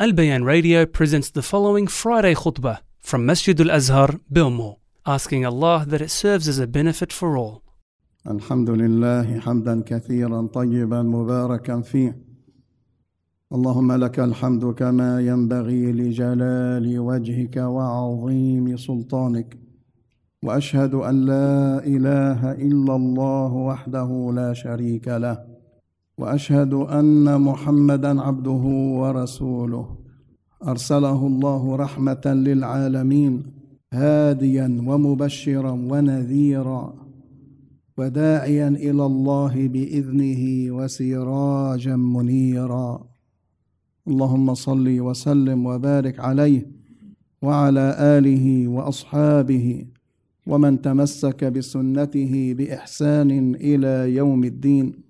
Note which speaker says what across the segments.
Speaker 1: Al Bayan Radio presents the following Friday khutbah from Masjid Al Azhar, Bilmo, asking Allah that it serves as a benefit for all.
Speaker 2: الحمد لله حمدا كثيرا طيبا مباركا فيه اللهم لك الحمد كما ينبغي لجلال وجهك وعظيم سلطانك واشهد ان لا اله الا الله وحده لا شريك له وأشهد أن محمدا عبده ورسوله. أرسله الله رحمة للعالمين هاديا ومبشرا ونذيرا وداعيا إلى الله بإذنه وسراجا منيرا. اللهم صل وسلم وبارك عليه وعلى آله وأصحابه ومن تمسك بسنته بإحسان إلى يوم الدين.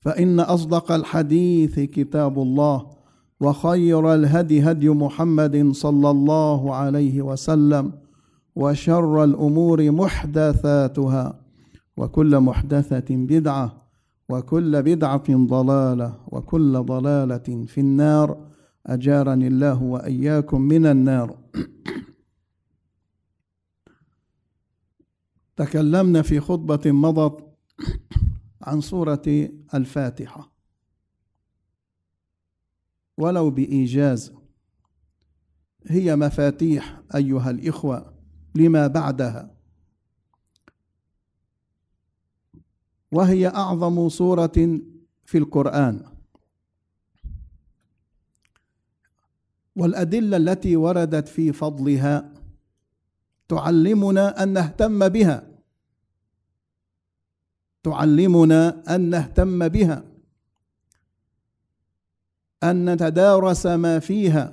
Speaker 2: فإن أصدق الحديث كتاب الله وخير الهدي هدي محمد صلى الله عليه وسلم وشر الأمور محدثاتها وكل محدثة بدعة وكل بدعة ضلالة وكل ضلالة في النار. أجارني الله وإياكم من النار. تكلمنا في خطبة مضت عن سورة الفاتحة. ولو بإيجاز هي مفاتيح أيها الإخوة لما بعدها. وهي أعظم سورة في القرآن. والأدلة التي وردت في فضلها تعلمنا أن نهتم بها. تعلمنا أن نهتم بها أن نتدارس ما فيها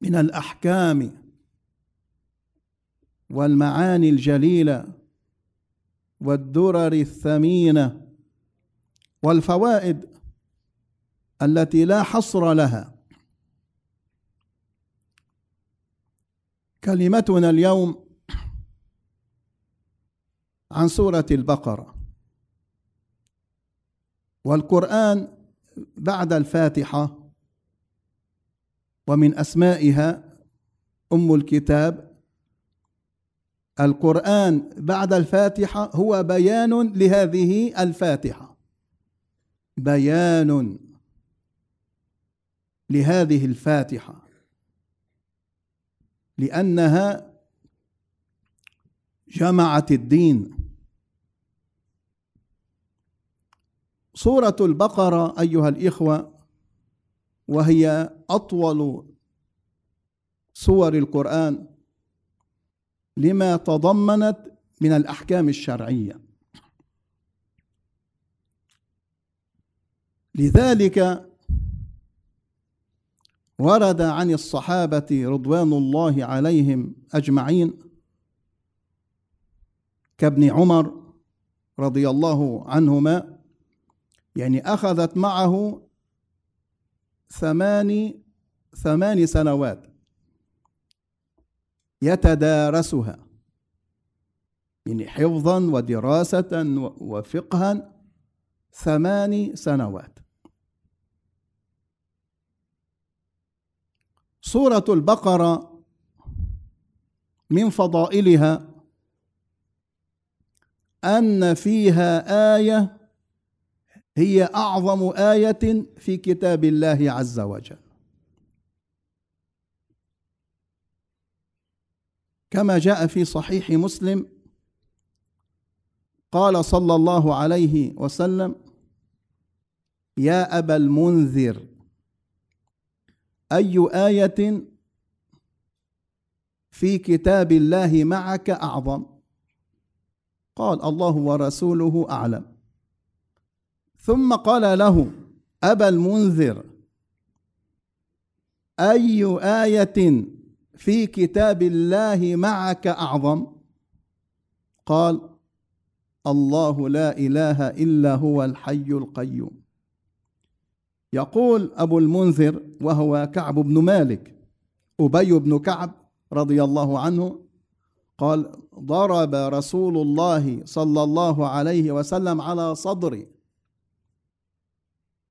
Speaker 2: من الأحكام والمعاني الجليلة والدرر الثمينة والفوائد التي لا حصر لها. كلمتنا اليوم عن سورة البقرة. والقرآن بعد الفاتحة ومن أسمائها أم الكتاب. القرآن بعد الفاتحة هو بيان لهذه الفاتحة. بيان لهذه الفاتحة. لأنها جمعت الدين. سورة البقرة أيها الإخوة وهي أطول سور القرآن لما تضمنت من الأحكام الشرعية. لذلك ورد عن الصحابة رضوان الله عليهم أجمعين كابن عمر رضي الله عنهما يعني أخذت معه ثمان ثمان سنوات. يتدارسها. يعني حفظا ودراسة وفقها ثمان سنوات. سورة البقرة من فضائلها أن فيها آية هي أعظم آية في كتاب الله عز وجل. كما جاء في صحيح مسلم قال صلى الله عليه وسلم يا أبا المنذر أي آية في كتاب الله معك أعظم؟ قال الله ورسوله أعلم. ثم قال له أبا المنذر أي آية في كتاب الله معك أعظم؟ قال الله لا إله إلا هو الحي القيوم. يقول أبو المنذر وهو كعب بن مالك أبي بن كعب رضي الله عنه قال ضرب رسول الله صلى الله عليه وسلم على صدري.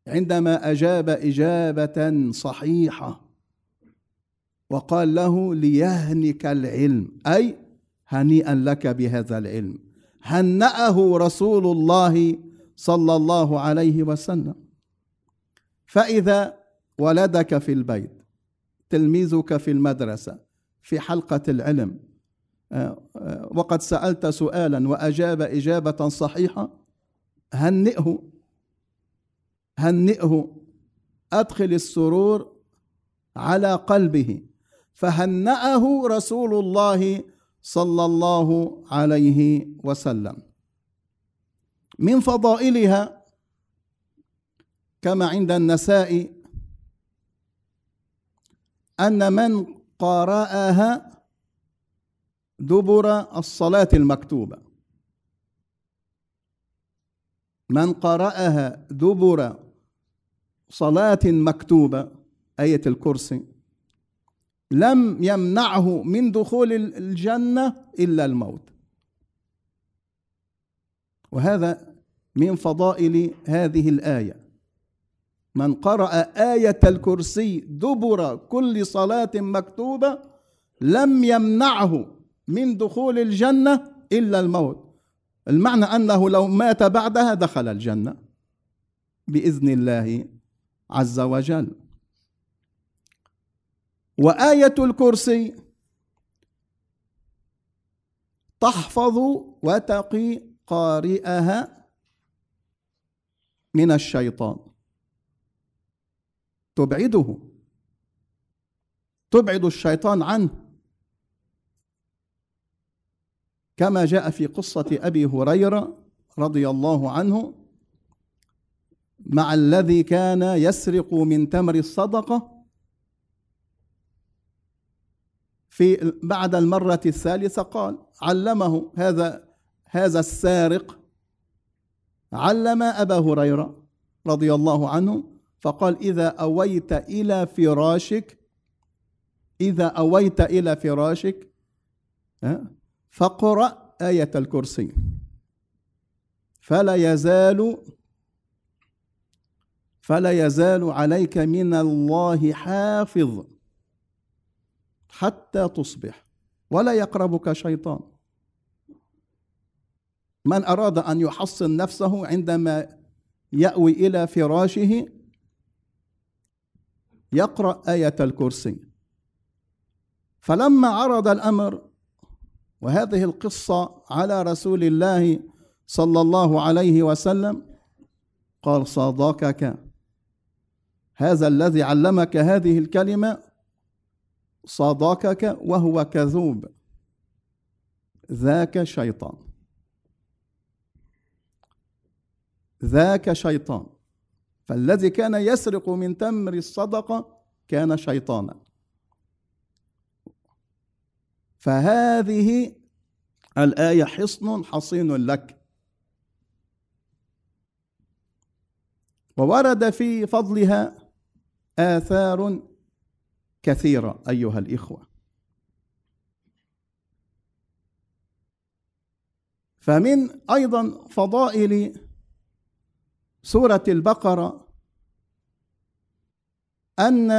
Speaker 2: عندما أجاب إجابة صحيحة وقال له ليهنك العلم أي هنيئا لك بهذا العلم. هنأه رسول الله صلى الله عليه وسلم. فإذا ولدك في البيت تلميذك في المدرسة في حلقة العلم آه، آه، وقد سألت سؤالا وأجاب إجابة صحيحة هنئه. هنئه أدخل السرور على قلبه. فهنأه رسول الله صلى الله عليه وسلم. من فضائلها كما عند النساء أن من قرأها دبر الصلاة المكتوبة. من قرأها دبر صلاة مكتوبة آية الكرسي. لم يمنعه من دخول الجنة إلا الموت. وهذا من فضائل هذه الآية. من قرأ آية الكرسي دبر كل صلاة مكتوبة لم يمنعه من دخول الجنة إلا الموت. المعنى أنه لو مات بعدها دخل الجنة بإذن الله. عز وجل. وآية الكرسي تحفظ وتقي قارئها من الشيطان. تبعده. تبعد الشيطان عنه. كما جاء في قصة أبي هريرة رضي الله عنه مع الذي كان يسرق من تمر الصدقة في بعد المرة الثالثة قال علمه هذا هذا السارق علم أبا هريرة رضي الله عنه فقال إذا أويت إلى فراشك إذا أويت إلى فراشك فاقرأ آية الكرسي. فلا يزال فلا يزال عليك من الله حافظ حتى تصبح. ولا يقربك شيطان. من أراد أن يحصن نفسه عندما يأوي إلى فراشه يقرأ آية الكرسي. فلما عرض الأمر وهذه القصة على رسول الله صلى الله عليه وسلم قال صادقك. هذا الذي علمك هذه الكلمة صادقك وهو كذوب. ذاك شيطان. ذاك شيطان. فالذي كان يسرق من تمر الصدقة كان شيطانا. فهذه الآية حصن حصين لك. وورد في فضلها آثار كثيرة أيها الإخوة. فمن أيضا فضائل سورة البقرة أن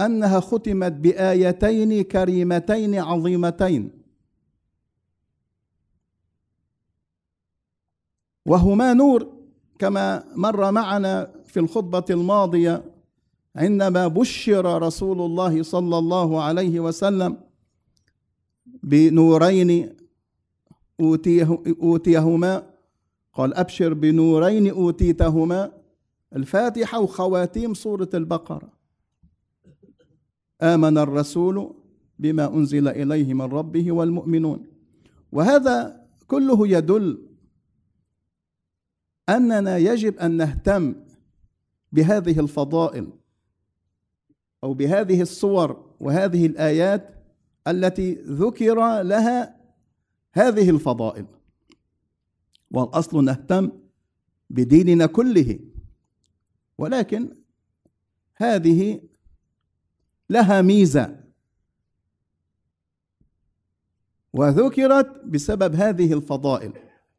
Speaker 2: أنها ختمت بآيتين كريمتين عظيمتين. وهما نور كما مر معنا في الخطبة الماضية عندما بشر رسول الله صلى الله عليه وسلم بنورين أوتيه أوتيهما قال أبشر بنورين أوتيتهما الفاتحة وخواتيم سورة البقرة. آمن الرسول بما أنزل إليه من ربه والمؤمنون. وهذا كله يدل أننا يجب أن نهتم بهذه الفضائل. أو بهذه الصور وهذه الآيات التي ذكر لها هذه الفضائل. والأصل نهتم بديننا كله ولكن هذه لها ميزة. وذكرت بسبب هذه الفضائل.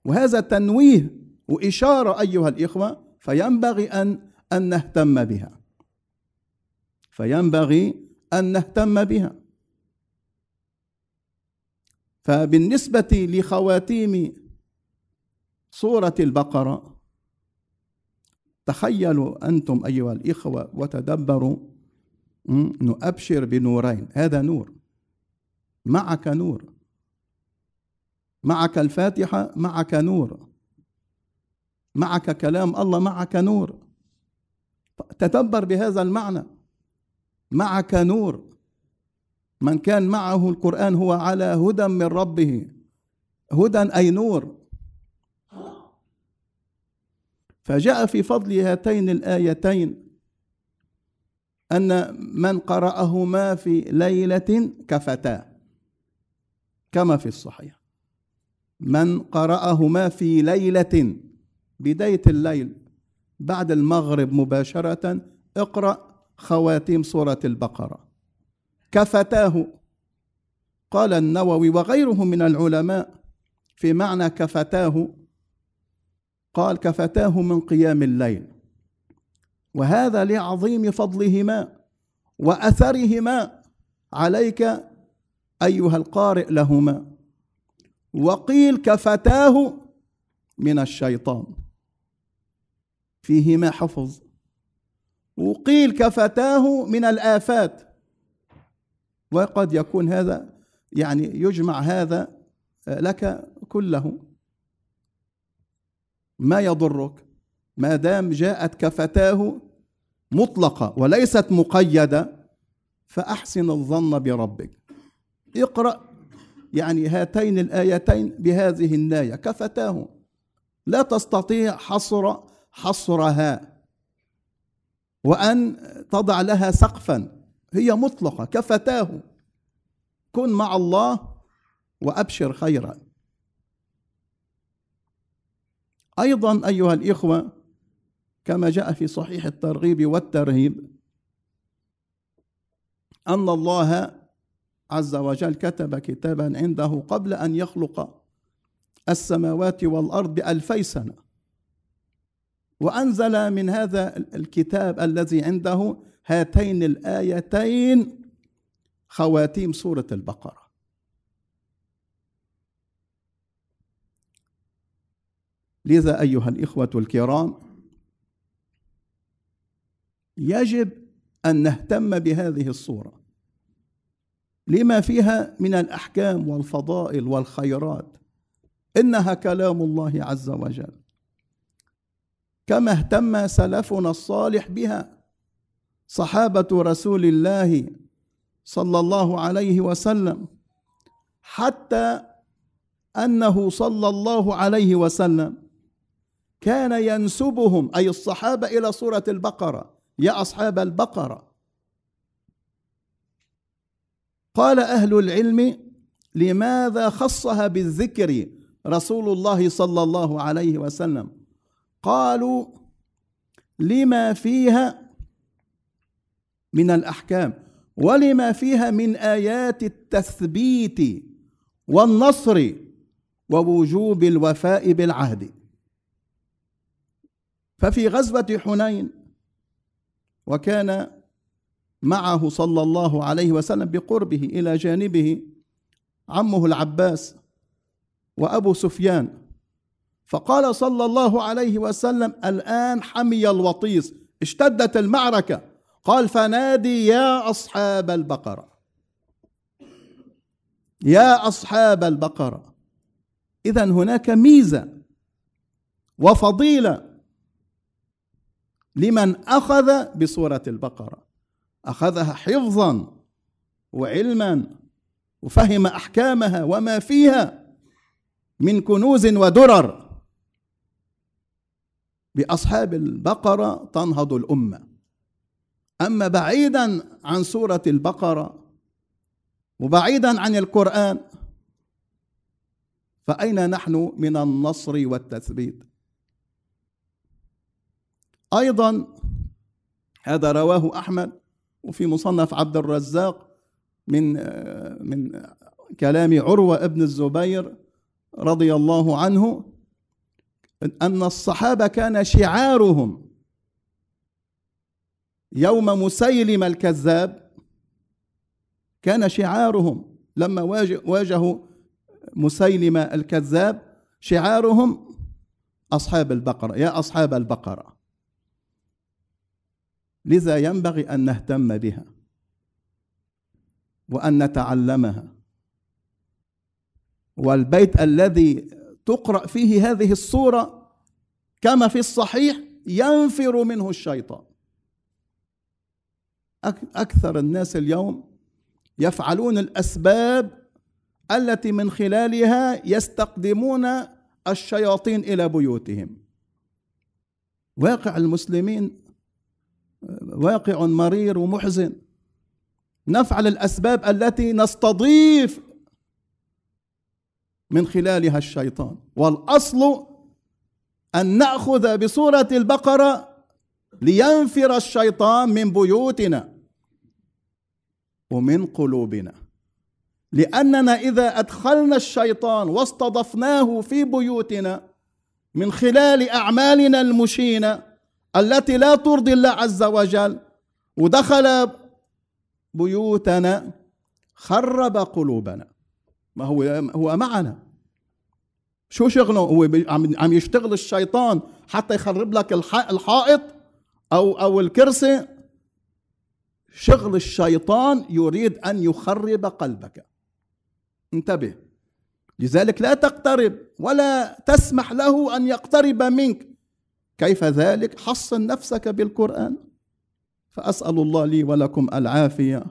Speaker 2: وهذا تنويه وإشارة أيها الإخوة فينبغي أن أن نهتم بها. فينبغي أن نهتم بها. فبالنسبة لخواتيم سورة البقرة تخيلوا أنتم أيها الإخوة وتدبروا نؤبشر بنورين. هذا نور. معك نور. معك الفاتحة معك نور. معك كلام الله معك نور. تدبر بهذا المعنى. معك نور. من كان معه القرآن هو على هدى من ربه. هدى أي نور. فجاء في فضل هاتين الآيتين أن من قرأهما في ليلة كفتا كما في الصحيح. من قرأهما في ليلة بداية الليل بعد المغرب مباشرة اقرأ خواتيم سورة البقرة. كفتاه. قال النووي وغيره من العلماء في معنى كفتاه. قال كفتاه من قيام الليل. وهذا لعظيم فضلهما وأثرهما عليك أيها القارئ لهما. وقيل كفتاه من الشيطان. فيهما حفظ. وقيل كفتاه من الآفات. وقد يكون هذا يعني يجمع هذا لك كله. ما يضرك؟ ما دام جاءت كفتاه مطلقة وليست مقيدة فأحسن الظن بربك. اقرأ يعني هاتين الآيتين بهذه الناية. كفتاه لا تستطيع حصر حصرها. وأن تضع لها سقفا. هي مطلقة كفتاه. كن مع الله وأبشر خيرا. أيضا أيها الإخوة كما جاء في صحيح الترغيب والترهيب أن الله عز وجل كتب كتابا عنده قبل أن يخلق السماوات والأرض بألفي سنة. وأنزل من هذا الكتاب الذي عنده هاتين الآيتين خواتيم سورة البقرة. لذا أيها الإخوة الكرام يجب أن نهتم بهذه الصورة. لما فيها من الأحكام والفضائل والخيرات إنها كلام الله عز وجل. كما اهتم سلفنا الصالح بها. صحابة رسول الله صلى الله عليه وسلم. حتى أنه صلى الله عليه وسلم كان ينسبهم أي الصحابة إلى سورة البقرة. يا أصحاب البقرة. قال أهل العلم لماذا خصها بالذكر رسول الله صلى الله عليه وسلم؟ قالوا لما فيها من الأحكام ولما فيها من آيات التثبيت والنصر ووجوب الوفاء بالعهد. ففي غزوة حنين وكان معه صلى الله عليه وسلم بقربه إلى جانبه عمه العباس وأبو سفيان فقال صلى الله عليه وسلم الآن حمي الوطيس. اشتدت المعركة. قال فنادي يا أصحاب البقرة. يا أصحاب البقرة. إذا هناك ميزة وفضيلة لمن أخذ بسورة البقرة. أخذها حفظا وعلما وفهم أحكامها وما فيها من كنوز ودرر. بأصحاب البقرة تنهض الأمة. أما بعيدا عن سورة البقرة وبعيدا عن القرآن فأين نحن من النصر والتثبيت؟ أيضا هذا رواه أحمد وفي مصنف عبد الرزاق من من كلام عروة ابن الزبير رضي الله عنه أن الصحابة كان شعارهم يوم مسيلم الكذاب كان شعارهم. لما واجهوا مسيلم الكذاب شعارهم أصحاب البقرة. يا أصحاب البقرة لذا ينبغي أن نهتم بها وأن نتعلمها. والبيت الذي تقرأ فيه هذه الصورة كما في الصحيح ينفر منه الشيطان. أكثر الناس اليوم يفعلون الأسباب التي من خلالها يستقدمون الشياطين إلى بيوتهم. واقع المسلمين واقع مرير ومحزن. نفعل الأسباب التي نستضيف من خلالها الشيطان. والأصل أن نأخذ بسورة البقرة لينفر الشيطان من بيوتنا ومن قلوبنا. لأننا إذا أدخلنا الشيطان واستضفناه في بيوتنا من خلال أعمالنا المشينة التي لا ترضي الله عز وجل ودخل بيوتنا خرب قلوبنا. ما هو هو معنا. شو شغله؟ هو عم يشتغل الشيطان حتى يخرب لك الحائط أو أو الكرسي. شغل الشيطان يريد أن يخرب قلبك. انتبه. لذلك لا تقترب ولا تسمح له أن يقترب منك. كيف ذلك؟ حصن نفسك بالقرآن. فأسأل الله لي ولكم العافية.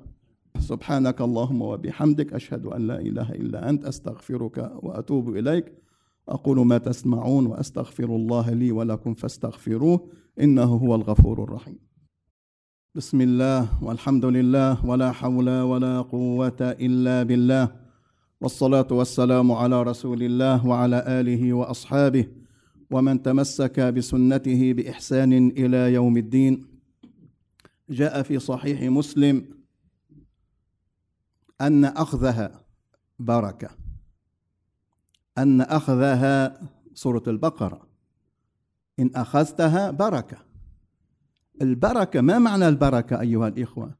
Speaker 2: سبحانك اللهم وبحمدك أشهد أن لا إله إلا أنت أستغفرك وأتوب إليك. أقول ما تسمعون وأستغفر الله لي ولكم فاستغفروه إنه هو الغفور الرحيم. بسم الله والحمد لله ولا حول ولا قوة إلا بالله. والصلاة والسلام على رسول الله وعلى آله وأصحابه ومن تمسك بسنته بإحسان إلى يوم الدين. جاء في صحيح مسلم أن أخذها بركة. أن أخذها سورة البقرة. إن أخذتها بركة. البركة ما معنى البركة أيها الإخوة؟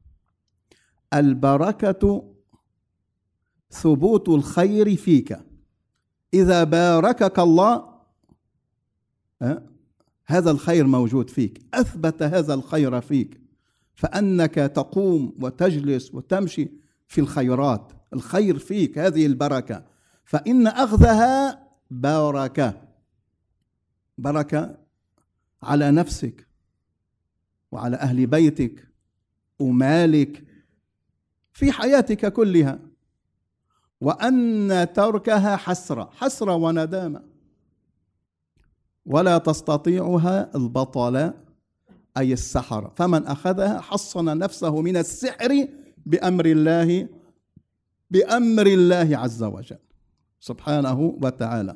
Speaker 2: البركة ثبوت الخير فيك. إذا باركك الله هذا الخير موجود فيك. أثبت هذا الخير فيك. فأنك تقوم وتجلس وتمشي في الخيرات الخير فيك هذه البركة. فإن أخذها بركة. بركة على نفسك وعلى أهل بيتك ومالك في حياتك كلها. وأن تركها حسرة حسرة وندامة. ولا تستطيعها البطل أي السحرة. فمن أخذها حصن نفسه من السحر بأمر الله بأمر الله عز وجل سبحانه وتعالى.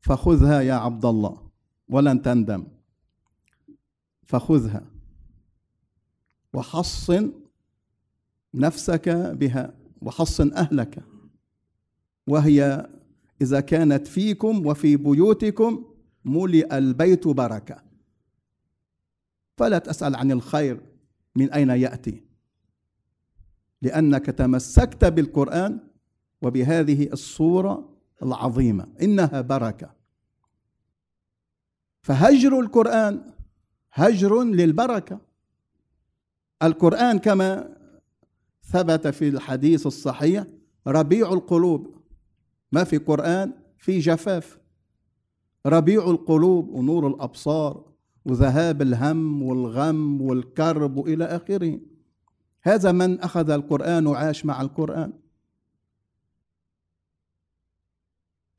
Speaker 2: فخذها يا عبد الله ولن تندم. فخذها وحصن نفسك بها وحصن أهلك. وهي إذا كانت فيكم وفي بيوتكم ملئ البيت بركة. فلا تسأل عن الخير من أين يأتي. لأنك تمسكت بالقرآن وبهذه الصورة العظيمة. إنها بركة. فهجر القرآن هجر للبركة. القرآن كما ثبت في الحديث الصحيح ربيع القلوب. ما في قرآن؟ في جفاف. ربيع القلوب ونور الأبصار وذهاب الهم والغم والكرب والى آخره. هذا من أخذ القرآن وعاش مع القرآن.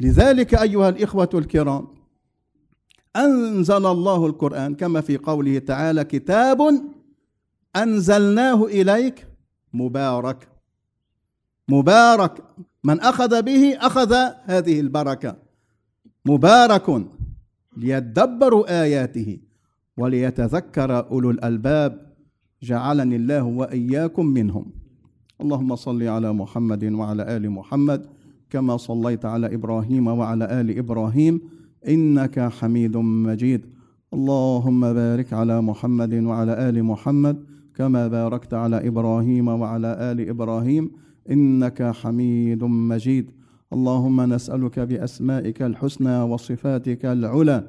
Speaker 2: لذلك أيها الإخوة الكرام أنزل الله القرآن كما في قوله تعالى كتاب أنزلناه إليك مبارك. مبارك. من أخذ به أخذ هذه البركة. مبارك ليدبروا آياته وليتذكر أولو الألباب. جعلني الله وإياكم منهم. اللهم صل على محمد وعلى آل محمد كما صليت على إبراهيم وعلى آل إبراهيم إنك حميد مجيد. اللهم بارك على محمد وعلى آل محمد كما باركت على إبراهيم وعلى آل إبراهيم إنك حميد مجيد. اللهم نسألك بأسمائك الحسنى وصفاتك العلى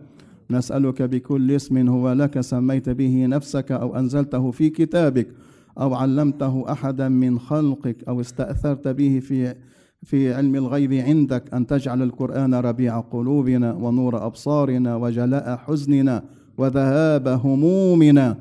Speaker 2: نسألك بكل اسم هو لك سميت به نفسك أو أنزلته في كتابك أو علمته أحدا من خلقك أو استأثرت به في في علم الغيب عندك أن تجعل القرآن ربيع قلوبنا ونور أبصارنا وجلاء حزننا وذهاب همومنا.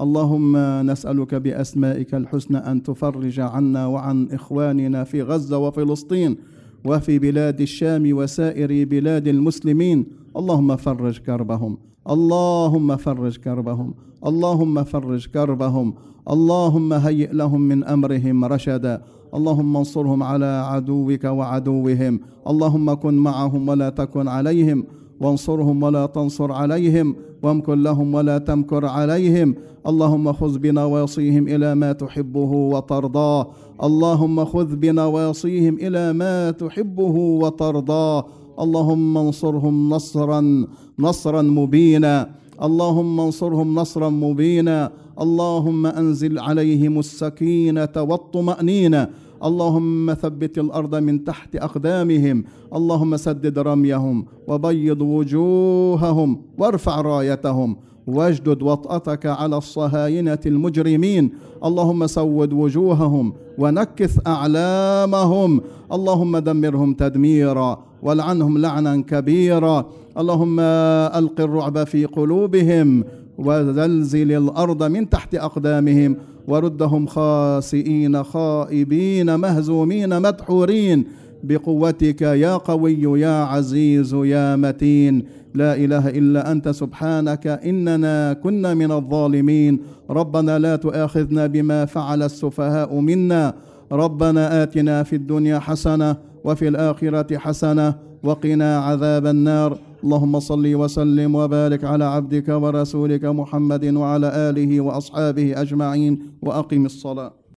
Speaker 2: اللهم نسألك بأسمائك الحسنى أن تفرج عنا وعن إخواننا في غزة وفلسطين وفي بلاد الشام وسائر بلاد المسلمين اللهم فرج كربهم. اللهم فرج كربهم. اللهم فرج كربهم. اللهم هيئ لهم من أمرهم رشدا. اللهم انصرهم على عدوك وعدوهم. اللهم كن معهم ولا تكن عليهم. وانصرهم ولا تنصر عليهم. وامكر لهم ولا تمكر عليهم. اللهم خذ بنواصيهم إلى ما تحبه وترضاه اللهم خذ بنواصيهم إلى ما تحبه وترضاه اللهم انصرهم نصرا نصرا مبينا. اللهم انصرهم نصرا مبينا. اللهم أنزل عليهم السكينة والطمأنينة. اللهم ثبت الأرض من تحت أقدامهم. اللهم سدد رميهم وبيض وجوههم وارفع رايتهم. واجدد وطأتك على الصهاينة المجرمين. اللهم سود وجوههم ونكث أعلامهم. اللهم دمرهم تدميرا. والعنهم لعنا كبيرا. اللهم ألق الرعب في قلوبهم وزلزل الأرض من تحت أقدامهم وردهم خاسئين خائبين مهزومين مدحورين. بقوتك يا قوي يا عزيز يا متين. لا إله إلا أنت سبحانك إننا كنا من الظالمين. ربنا لا تؤاخذنا بما فعل السفهاء منا. ربنا آتنا في الدنيا حسنة وفي الآخرة حسنة وقنا عذاب النار. اللهم صل وسلم وبارك على عبدك ورسولك محمد وعلى آله وأصحابه أجمعين وأقم الصلاة.